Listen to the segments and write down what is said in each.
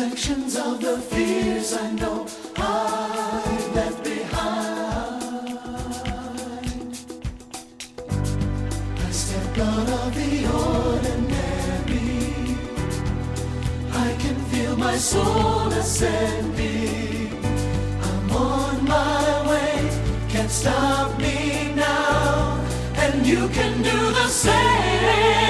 reflections of the fears I know I left behind. I stepped out of the ordinary. I can feel my soul ascending. I'm on my way, can't stop me now, and you can do the same.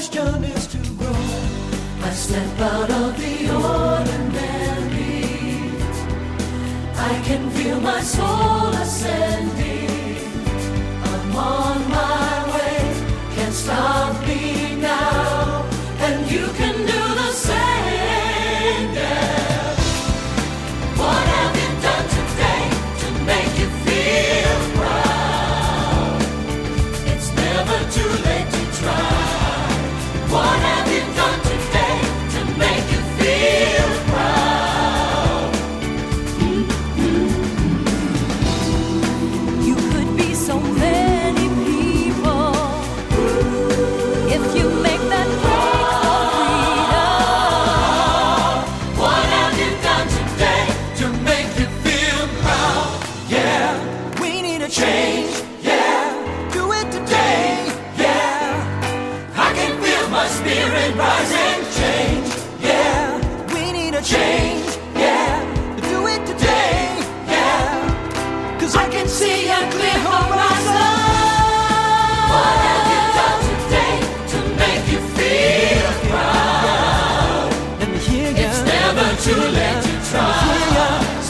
question is to grow. I step out of the ordinary. I can feel my soul ascending. I'm on my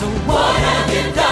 So what have you done?